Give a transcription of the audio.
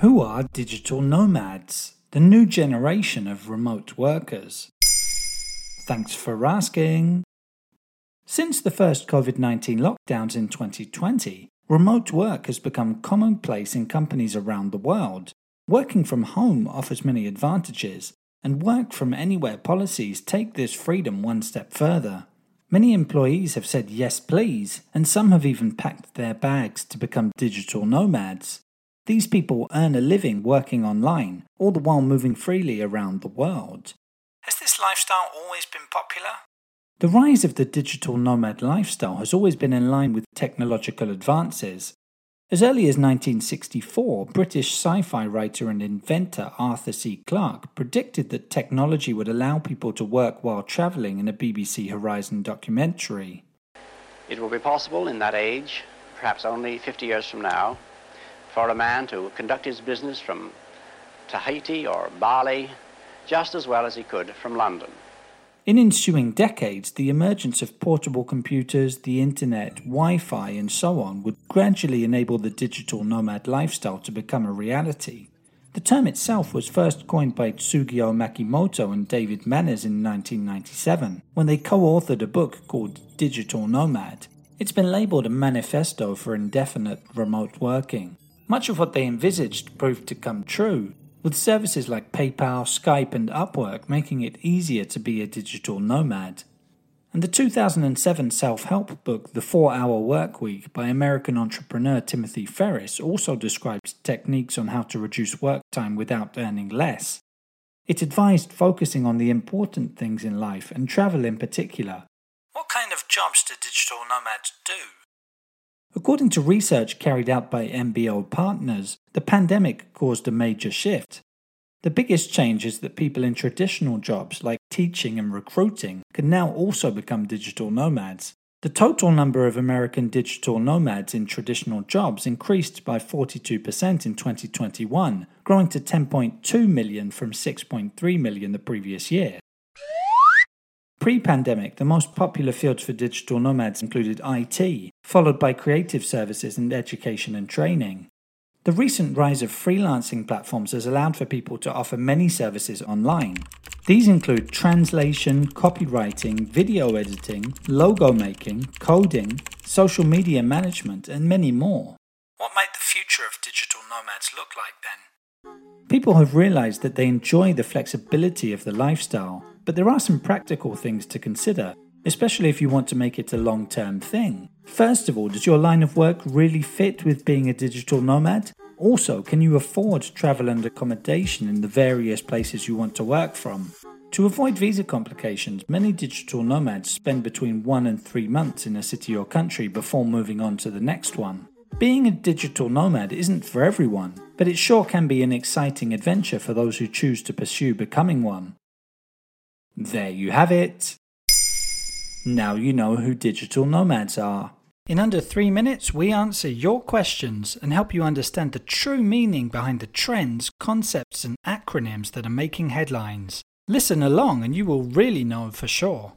Who are digital nomads, the new generation of remote workers? Thanks for asking. Since the first COVID 19 lockdowns in 2020, remote work has become commonplace in companies around the world. Working from home offers many advantages, and work from anywhere policies take this freedom one step further. Many employees have said yes, please, and some have even packed their bags to become digital nomads. These people earn a living working online, all the while moving freely around the world. Has this lifestyle always been popular? The rise of the digital nomad lifestyle has always been in line with technological advances. As early as 1964, British sci fi writer and inventor Arthur C. Clarke predicted that technology would allow people to work while travelling in a BBC Horizon documentary. It will be possible in that age, perhaps only 50 years from now, for a man to conduct his business from Tahiti or Bali just as well as he could from London. In ensuing decades, the emergence of portable computers, the internet, Wi Fi, and so on would gradually enable the digital nomad lifestyle to become a reality. The term itself was first coined by Tsugio Makimoto and David Manners in 1997 when they co authored a book called Digital Nomad. It's been labeled a manifesto for indefinite remote working. Much of what they envisaged proved to come true, with services like PayPal, Skype, and Upwork making it easier to be a digital nomad. And the 2007 self help book, The Four Hour Work Week, by American entrepreneur Timothy Ferriss, also describes techniques on how to reduce work time without earning less. It advised focusing on the important things in life and travel in particular. What kind of jobs do digital nomads do? According to research carried out by MBO partners, the pandemic caused a major shift. The biggest change is that people in traditional jobs like teaching and recruiting can now also become digital nomads. The total number of American digital nomads in traditional jobs increased by 42% in 2021, growing to 10.2 million from 6.3 million the previous year. Pre pandemic, the most popular fields for digital nomads included IT, followed by creative services and education and training. The recent rise of freelancing platforms has allowed for people to offer many services online. These include translation, copywriting, video editing, logo making, coding, social media management, and many more. What might the future of digital nomads look like then? People have realized that they enjoy the flexibility of the lifestyle, but there are some practical things to consider, especially if you want to make it a long term thing. First of all, does your line of work really fit with being a digital nomad? Also, can you afford travel and accommodation in the various places you want to work from? To avoid visa complications, many digital nomads spend between one and three months in a city or country before moving on to the next one. Being a digital nomad isn't for everyone, but it sure can be an exciting adventure for those who choose to pursue becoming one. There you have it. Now you know who digital nomads are. In under three minutes, we answer your questions and help you understand the true meaning behind the trends, concepts, and acronyms that are making headlines. Listen along and you will really know for sure.